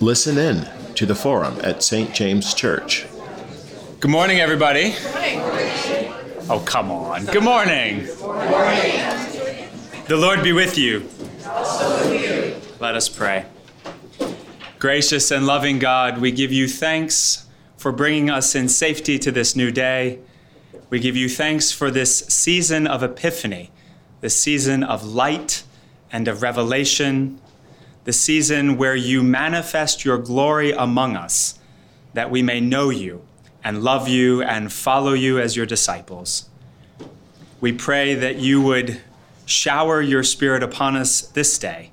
Listen in to the forum at St. James Church. Good morning, everybody. Oh, come on. Good morning. The Lord be with you. Let us pray. Gracious and loving God, we give you thanks for bringing us in safety to this new day. We give you thanks for this season of epiphany, this season of light and of revelation, the season where you manifest your glory among us, that we may know you and love you and follow you as your disciples. We pray that you would shower your Spirit upon us this day,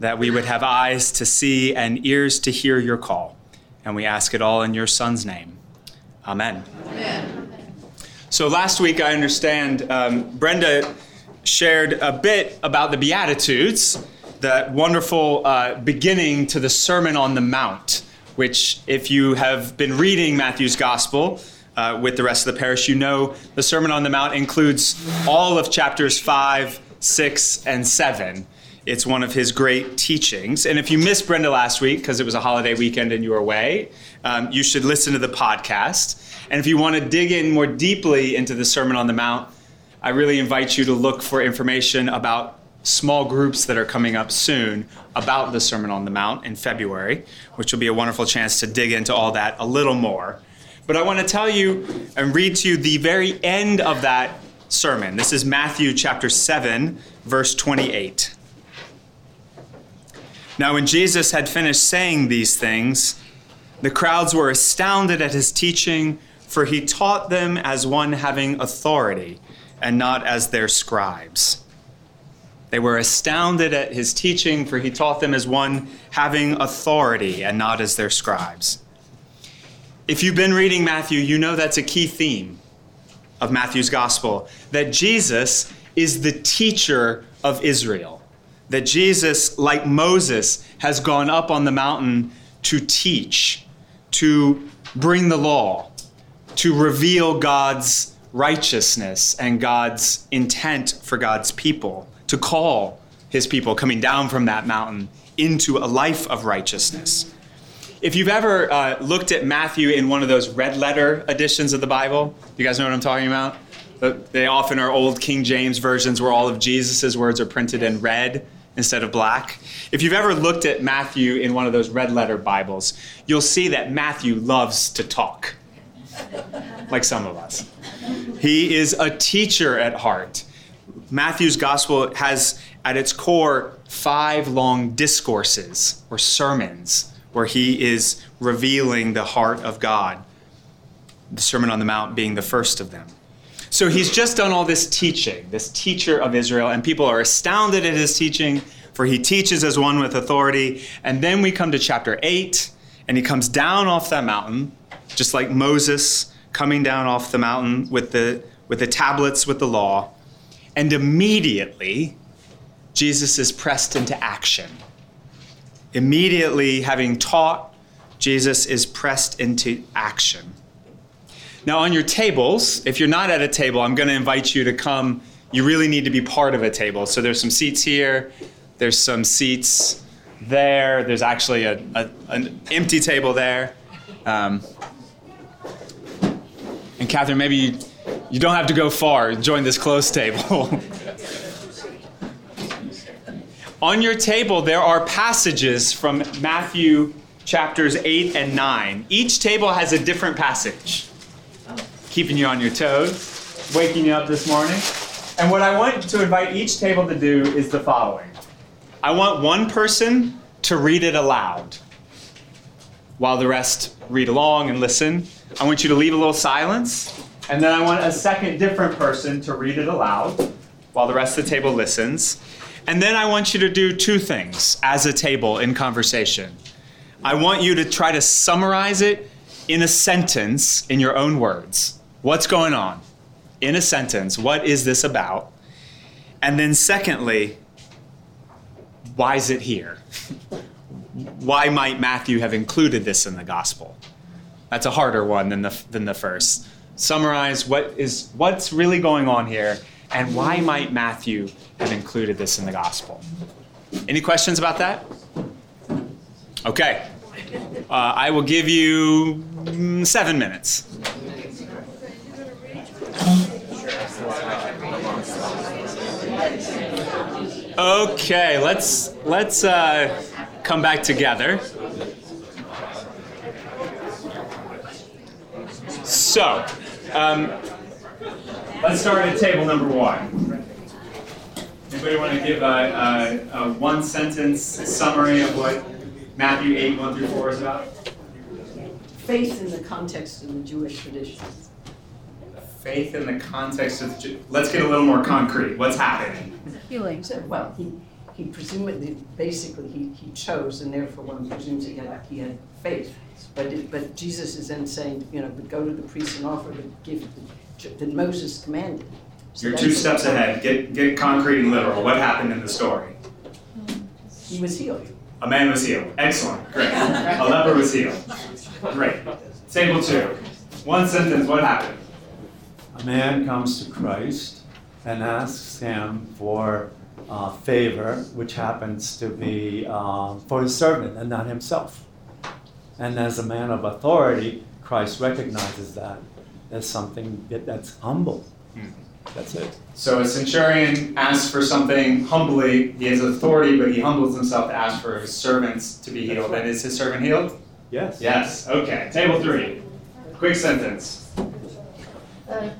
that we would have eyes to see and ears to hear your call. And we ask it all in your Son's name. Amen. Amen. So last week, I understand um, Brenda shared a bit about the Beatitudes, that wonderful uh, beginning to the Sermon on the Mount, which, if you have been reading Matthew's Gospel, uh, with the rest of the parish, you know the Sermon on the Mount includes all of chapters 5, 6, and 7. It's one of his great teachings. And if you missed Brenda last week because it was a holiday weekend and you were away, um, you should listen to the podcast. And if you want to dig in more deeply into the Sermon on the Mount, I really invite you to look for information about small groups that are coming up soon about the Sermon on the Mount in February, which will be a wonderful chance to dig into all that a little more. But I want to tell you and read to you the very end of that sermon. This is Matthew chapter 7, verse 28. Now, when Jesus had finished saying these things, the crowds were astounded at his teaching, for he taught them as one having authority and not as their scribes. They were astounded at his teaching, for he taught them as one having authority and not as their scribes. If you've been reading Matthew, you know that's a key theme of Matthew's gospel that Jesus is the teacher of Israel. That Jesus, like Moses, has gone up on the mountain to teach, to bring the law, to reveal God's righteousness and God's intent for God's people, to call his people coming down from that mountain into a life of righteousness. If you've ever uh, looked at Matthew in one of those red letter editions of the Bible, you guys know what I'm talking about? They often are old King James versions where all of Jesus' words are printed in red instead of black. If you've ever looked at Matthew in one of those red letter Bibles, you'll see that Matthew loves to talk, like some of us. He is a teacher at heart. Matthew's gospel has at its core five long discourses or sermons where he is revealing the heart of God, the Sermon on the Mount being the first of them. So he's just done all this teaching, this teacher of Israel, and people are astounded at his teaching, for he teaches as one with authority. And then we come to chapter 8, and he comes down off that mountain, just like Moses coming down off the mountain with the, with the tablets with the law. And immediately, Jesus is pressed into action. Immediately, having taught, Jesus is pressed into action. Now, on your tables, if you're not at a table, I'm going to invite you to come. You really need to be part of a table. So there's some seats here, there's some seats there, there's actually a, a an empty table there. Um, and Catherine, maybe you, you don't have to go far. Join this close table. On your table, there are passages from Matthew chapters 8 and 9. Each table has a different passage, keeping you on your toes, waking you up this morning. And what I want to invite each table to do is the following I want one person to read it aloud while the rest read along and listen. I want you to leave a little silence. And then I want a second different person to read it aloud while the rest of the table listens. And then I want you to do two things as a table in conversation. I want you to try to summarize it in a sentence in your own words. What's going on? In a sentence, what is this about? And then, secondly, why is it here? why might Matthew have included this in the gospel? That's a harder one than the, than the first. Summarize what is what's really going on here and why might Matthew have included this in the gospel? Any questions about that? Okay, uh, I will give you mm, seven minutes. Okay, let's let's uh, come back together. So, um, let's start at table number one. Anybody want to give a, a, a one sentence summary of what Matthew 8, 1 through 4 is about? Faith in the context of the Jewish tradition. Faith in the context of. Ju- Let's get a little more concrete. What's happening? Healing. So, well, he, he presumably, basically, he, he chose, and therefore one presumes he had, he had faith. But it, but Jesus is then saying, you know, but go to the priest and offer the gift that, that Moses commanded. So You're two steps point. ahead. Get, get concrete and literal. What happened in the story? He was healed. A man was healed. Excellent. Great. A leper was healed. Great. Table two. One sentence. What happened? A man comes to Christ and asks him for uh, favor, which happens to be um, for his servant and not himself. And as a man of authority, Christ recognizes that as something that- that's humble. That's it. So a centurion asks for something humbly. He has authority, but he humbles himself to ask for his servants to be healed. And is his servant healed? Yes. Yes. Okay. Table three. Quick sentence. Uh,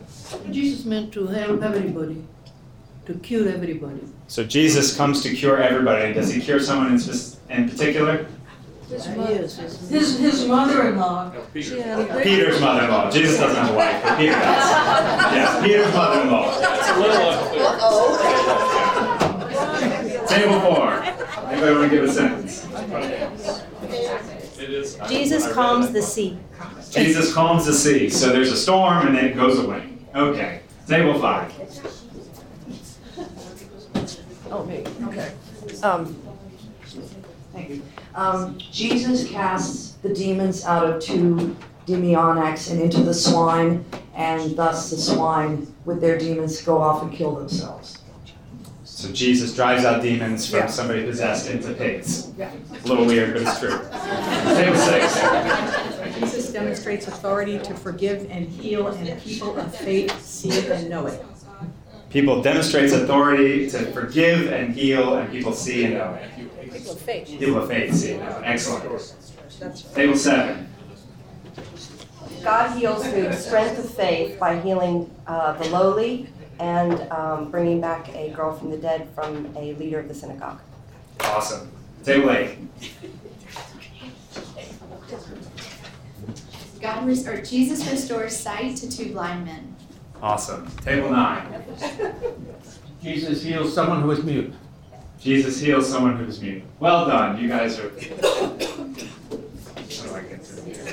Jesus meant to help everybody, to cure everybody. So Jesus comes to cure everybody. Does he cure someone in, in particular? His yes, his, His, his mother-in-law, Peter's mother-in-law. Jesus doesn't have a wife, but Peter does. Yes, Peter's mother-in-law. Table four. Anybody want to give a sentence? Jesus calms the sea. Jesus calms the sea. So there's a storm and then it goes away. Okay. Table five. Oh, me, okay. Um, thank you. Um, Jesus casts the demons out of two demoniacs and into the swine, and thus the swine, with their demons, go off and kill themselves. So Jesus drives out demons from Yeah. somebody possessed into pigs. Yeah. A little weird, but it's true. Table six. Jesus demonstrates authority to forgive and heal, and people of faith see it and know it. People demonstrates authority to forgive and heal, and people see and know it. People of faith. People of faith see and know it. Excellent. Table seven. God heals through strength of faith by healing uh, the lowly and um, bringing back a girl from the dead from a leader of the synagogue. Awesome. Table eight. God res- or Jesus restores sight to two blind men. Awesome. Table nine. Jesus heals someone who is mute. Jesus heals someone who is mute. Well done. You guys are. How do I get through here?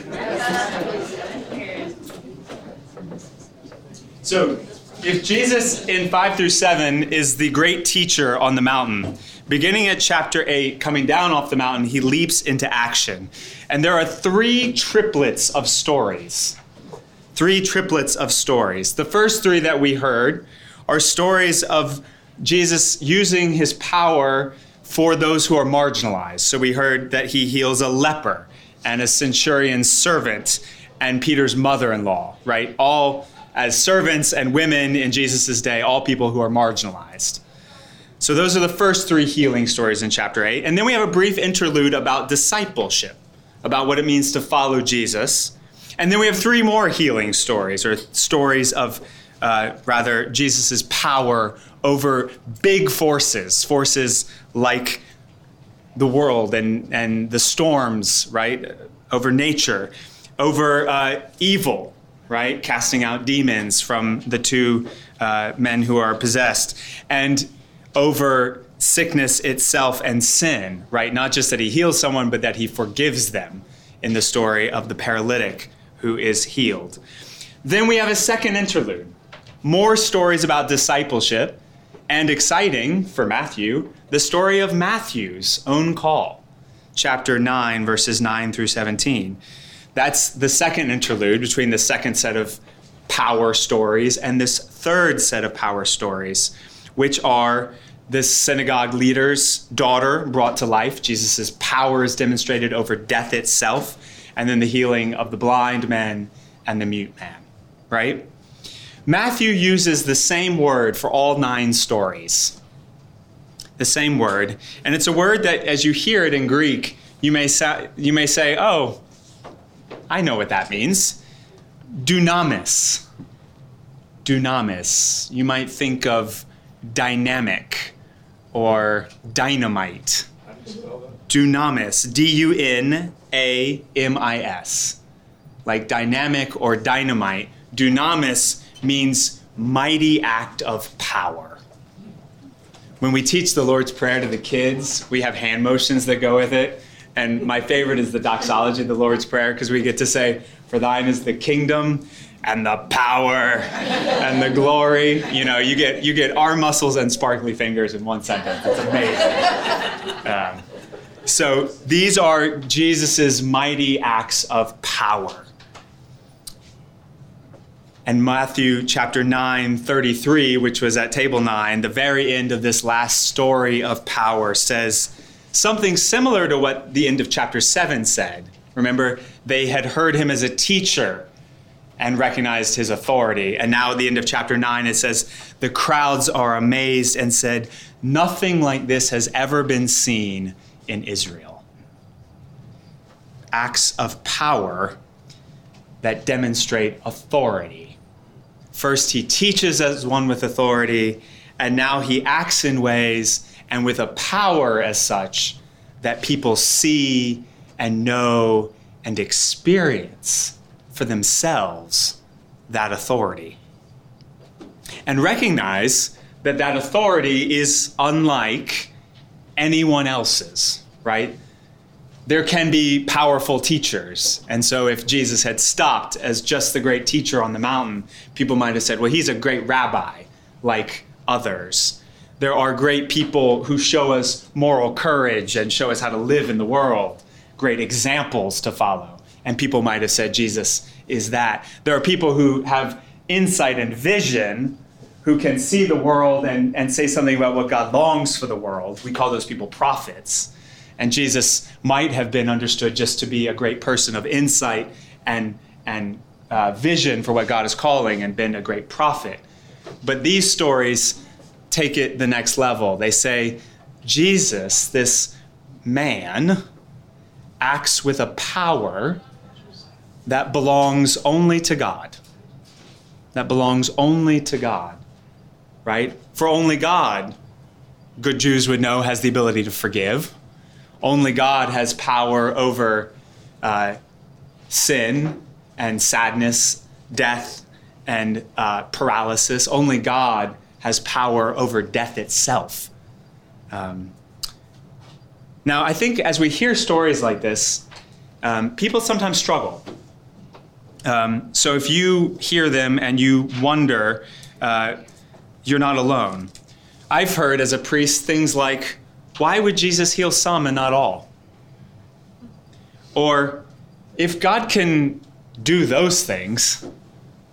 So, if Jesus in 5 through 7 is the great teacher on the mountain, beginning at chapter 8, coming down off the mountain, he leaps into action. And there are three triplets of stories. Three triplets of stories. The first three that we heard are stories of Jesus using his power for those who are marginalized. So we heard that he heals a leper and a centurion's servant and Peter's mother in law, right? All as servants and women in Jesus' day, all people who are marginalized. So those are the first three healing stories in chapter 8. And then we have a brief interlude about discipleship, about what it means to follow Jesus. And then we have three more healing stories, or stories of uh, rather Jesus' power over big forces, forces like the world and, and the storms, right? Over nature, over uh, evil, right? Casting out demons from the two uh, men who are possessed, and over sickness itself and sin, right? Not just that he heals someone, but that he forgives them in the story of the paralytic who is healed. Then we have a second interlude more stories about discipleship, and exciting for Matthew, the story of Matthew's own call, chapter 9, verses 9 through 17. That's the second interlude between the second set of power stories and this third set of power stories, which are this synagogue leader's daughter brought to life. Jesus' power is demonstrated over death itself, and then the healing of the blind man and the mute man, right? Matthew uses the same word for all nine stories. The same word. And it's a word that, as you hear it in Greek, you may say, you may say oh, I know what that means. Dunamis. Dunamis. You might think of dynamic or dynamite. Dunamis. D U N A M I S. Like dynamic or dynamite. Dunamis means mighty act of power. When we teach the Lord's Prayer to the kids, we have hand motions that go with it. And my favorite is the doxology the Lord's Prayer because we get to say, For thine is the kingdom and the power and the glory. You know, you get you get arm muscles and sparkly fingers in one sentence. It's amazing. Um, so these are Jesus's mighty acts of power. And Matthew chapter 9, 33, which was at table 9, the very end of this last story of power, says something similar to what the end of chapter 7 said. Remember, they had heard him as a teacher and recognized his authority. And now at the end of chapter 9, it says, The crowds are amazed and said, Nothing like this has ever been seen in Israel. Acts of power that demonstrate authority. First, he teaches as one with authority, and now he acts in ways and with a power as such that people see and know and experience for themselves that authority. And recognize that that authority is unlike anyone else's, right? There can be powerful teachers. And so if Jesus had stopped as just the great teacher on the mountain, people might have said, well, he's a great rabbi like others. There are great people who show us moral courage and show us how to live in the world, great examples to follow. And people might have said, Jesus is that. There are people who have insight and vision who can see the world and, and say something about what God longs for the world. We call those people prophets. And Jesus might have been understood just to be a great person of insight and, and uh, vision for what God is calling and been a great prophet. But these stories take it the next level. They say, Jesus, this man, acts with a power that belongs only to God. That belongs only to God, right? For only God, good Jews would know, has the ability to forgive. Only God has power over uh, sin and sadness, death and uh, paralysis. Only God has power over death itself. Um, now, I think as we hear stories like this, um, people sometimes struggle. Um, so if you hear them and you wonder, uh, you're not alone. I've heard as a priest things like, why would Jesus heal some and not all? Or if God can do those things,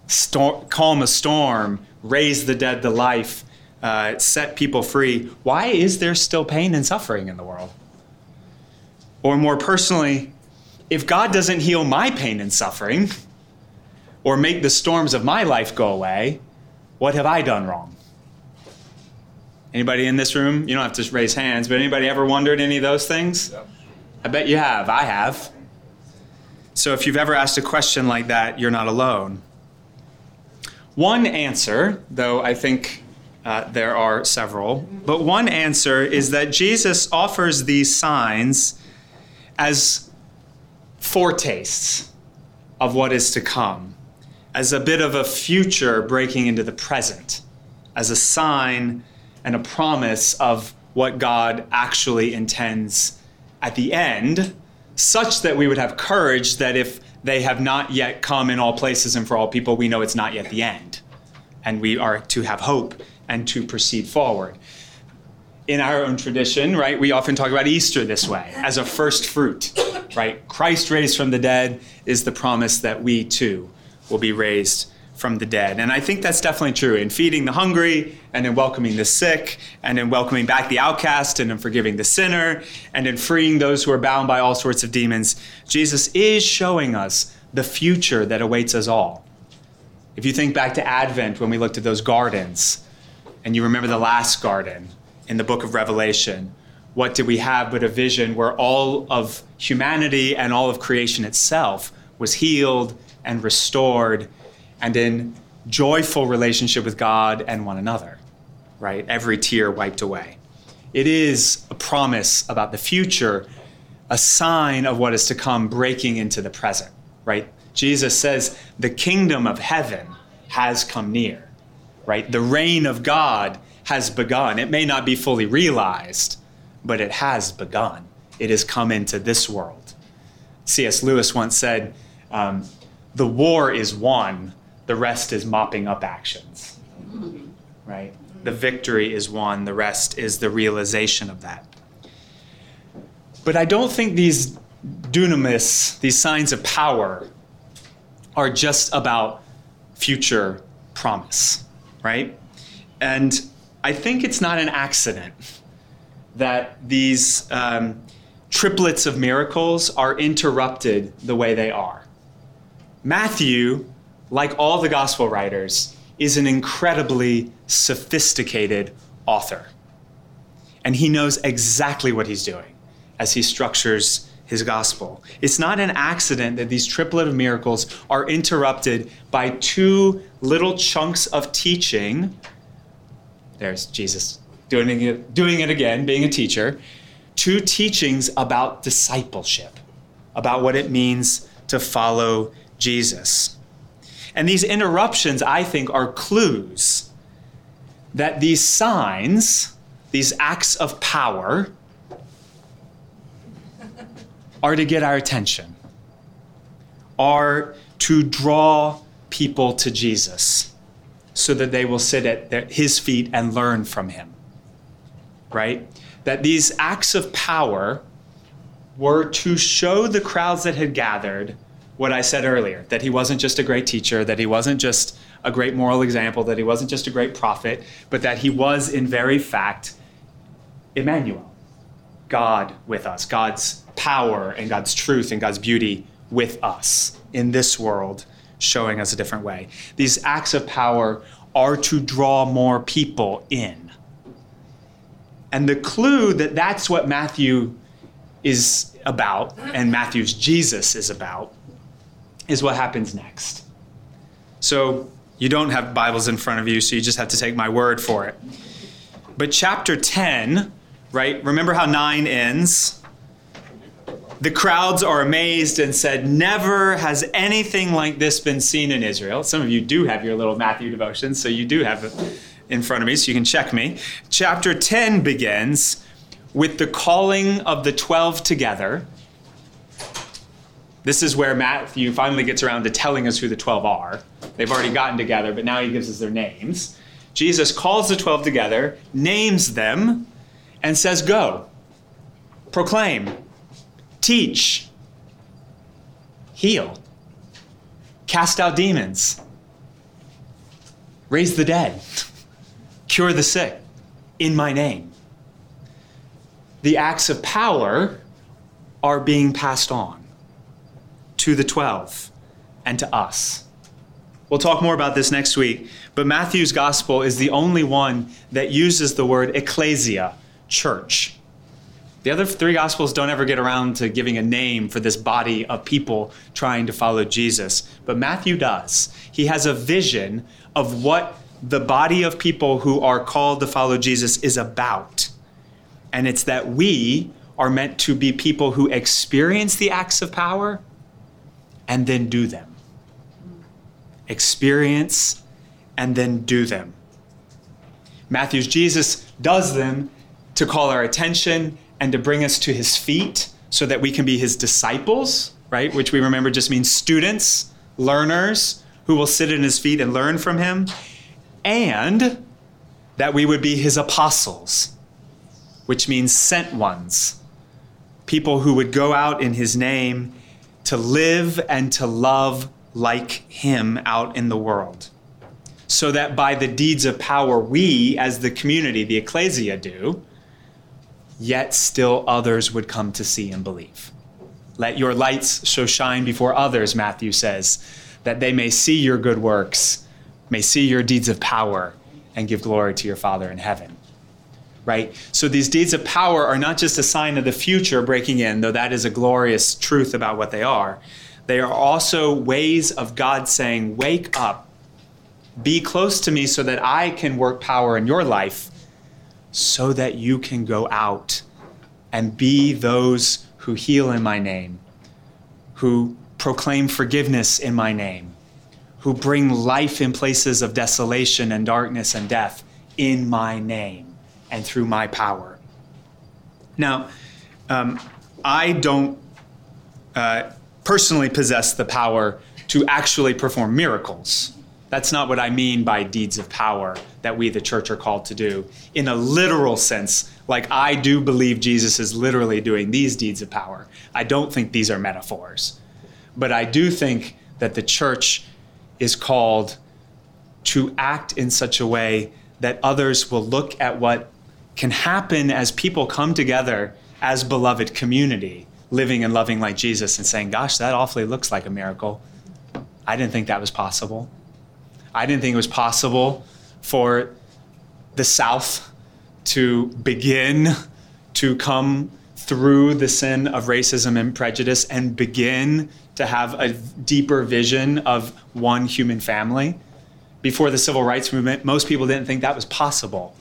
storm, calm a storm, raise the dead to life, uh, set people free, why is there still pain and suffering in the world? Or more personally, if God doesn't heal my pain and suffering, or make the storms of my life go away, what have I done wrong? Anybody in this room? You don't have to raise hands, but anybody ever wondered any of those things? I bet you have. I have. So if you've ever asked a question like that, you're not alone. One answer, though I think uh, there are several, but one answer is that Jesus offers these signs as foretastes of what is to come as a bit of a future breaking into the present, as a sign and a promise of what God actually intends at the end, such that we would have courage that if they have not yet come in all places and for all people, we know it's not yet the end. And we are to have hope and to proceed forward. In our own tradition, right, we often talk about Easter this way as a first fruit, right? Christ raised from the dead is the promise that we too will be raised from the dead. And I think that's definitely true in feeding the hungry and in welcoming the sick and in welcoming back the outcast and in forgiving the sinner and in freeing those who are bound by all sorts of demons. Jesus is showing us the future that awaits us all. If you think back to Advent when we looked at those gardens and you remember the last garden in the book of Revelation, what did we have but a vision where all of humanity and all of creation itself was healed and restored and in joyful relationship with God and one another, right? Every tear wiped away. It is a promise about the future, a sign of what is to come breaking into the present, right? Jesus says, the kingdom of heaven has come near, right? The reign of God has begun. It may not be fully realized, but it has begun. It has come into this world. C.S. Lewis once said, um, The war is won, the rest is mopping up actions. Right? The victory is won, the rest is the realization of that. But I don't think these dunamis, these signs of power, are just about future promise, right? And I think it's not an accident that these um, triplets of miracles are interrupted the way they are. Matthew, like all the gospel writers, is an incredibly sophisticated author. And he knows exactly what he's doing as he structures his gospel. It's not an accident that these triplet of miracles are interrupted by two little chunks of teaching. There's Jesus doing it, doing it again, being a teacher. Two teachings about discipleship, about what it means to follow Jesus. And these interruptions, I think, are clues that these signs, these acts of power, are to get our attention, are to draw people to Jesus so that they will sit at their, his feet and learn from him. Right? That these acts of power were to show the crowds that had gathered what I said earlier that he wasn't just a great teacher, that he wasn't just a great moral example, that he wasn't just a great prophet, but that he was, in very fact, Emmanuel, God with us, God's power and God's truth and God's beauty with us in this world, showing us a different way. These acts of power are to draw more people in. And the clue that that's what Matthew is about, and Matthew's Jesus is about, is what happens next. So you don't have Bibles in front of you, so you just have to take my word for it. But chapter 10, right? Remember how 9 ends? The crowds are amazed and said, Never has anything like this been seen in Israel. Some of you do have your little Matthew devotions, so you do have it in front of me, so you can check me. Chapter 10 begins with the calling of the 12 together. This is where Matthew finally gets around to telling us who the 12 are. They've already gotten together, but now he gives us their names. Jesus calls the 12 together, names them, and says, Go, proclaim, teach, heal, cast out demons, raise the dead, cure the sick. In my name. The acts of power are being passed on to the 12 and to us. We'll talk more about this next week, but Matthew's gospel is the only one that uses the word ecclesia, church. The other three gospels don't ever get around to giving a name for this body of people trying to follow Jesus, but Matthew does. He has a vision of what the body of people who are called to follow Jesus is about. And it's that we are meant to be people who experience the acts of power and then do them. Experience and then do them. Matthew's Jesus does them to call our attention and to bring us to his feet so that we can be his disciples, right? Which we remember just means students, learners who will sit in his feet and learn from him, and that we would be his apostles, which means sent ones, people who would go out in his name to live and to love like him out in the world. So that by the deeds of power we, as the community, the ecclesia, do, yet still others would come to see and believe. Let your lights so shine before others, Matthew says, that they may see your good works, may see your deeds of power, and give glory to your Father in heaven. Right? So these deeds of power are not just a sign of the future breaking in, though that is a glorious truth about what they are. They are also ways of God saying, Wake up, be close to me so that I can work power in your life, so that you can go out and be those who heal in my name, who proclaim forgiveness in my name, who bring life in places of desolation and darkness and death in my name and through my power. Now, um, I don't uh, personally possess the power to actually perform miracles. That's not what I mean by deeds of power that we, the church, are called to do. In a literal sense, like I do believe Jesus is literally doing these deeds of power. I don't think these are metaphors. But I do think that the church is called to act in such a way that others will look at what can happen as people come together as beloved community, living and loving like Jesus, and saying, Gosh, that awfully looks like a miracle. I didn't think that was possible. I didn't think it was possible for the South to begin to come through the sin of racism and prejudice and begin to have a deeper vision of one human family. Before the civil rights movement, most people didn't think that was possible.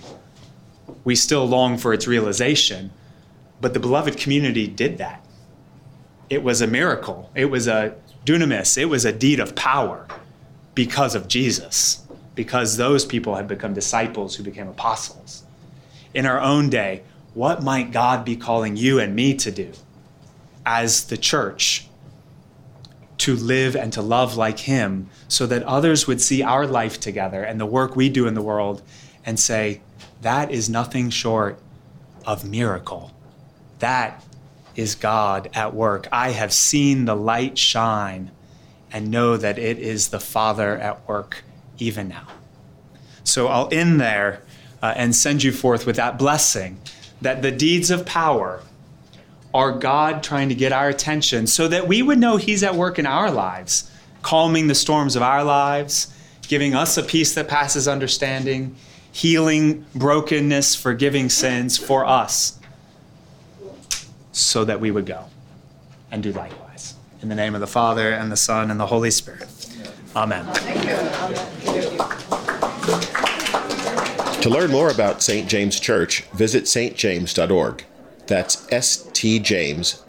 We still long for its realization, but the beloved community did that. It was a miracle, it was a dunamis, it was a deed of power because of Jesus, because those people had become disciples who became apostles. In our own day, what might God be calling you and me to do as the church? To live and to love like Him so that others would see our life together and the work we do in the world and say, that is nothing short of miracle. That is God at work. I have seen the light shine and know that it is the Father at work even now. So I'll end there uh, and send you forth with that blessing that the deeds of power are God trying to get our attention so that we would know He's at work in our lives, calming the storms of our lives, giving us a peace that passes understanding, healing brokenness, forgiving sins for us, so that we would go and do likewise. In the name of the Father, and the Son, and the Holy Spirit. Amen. To learn more about St. James Church, visit stjames.org. That's stjames.org.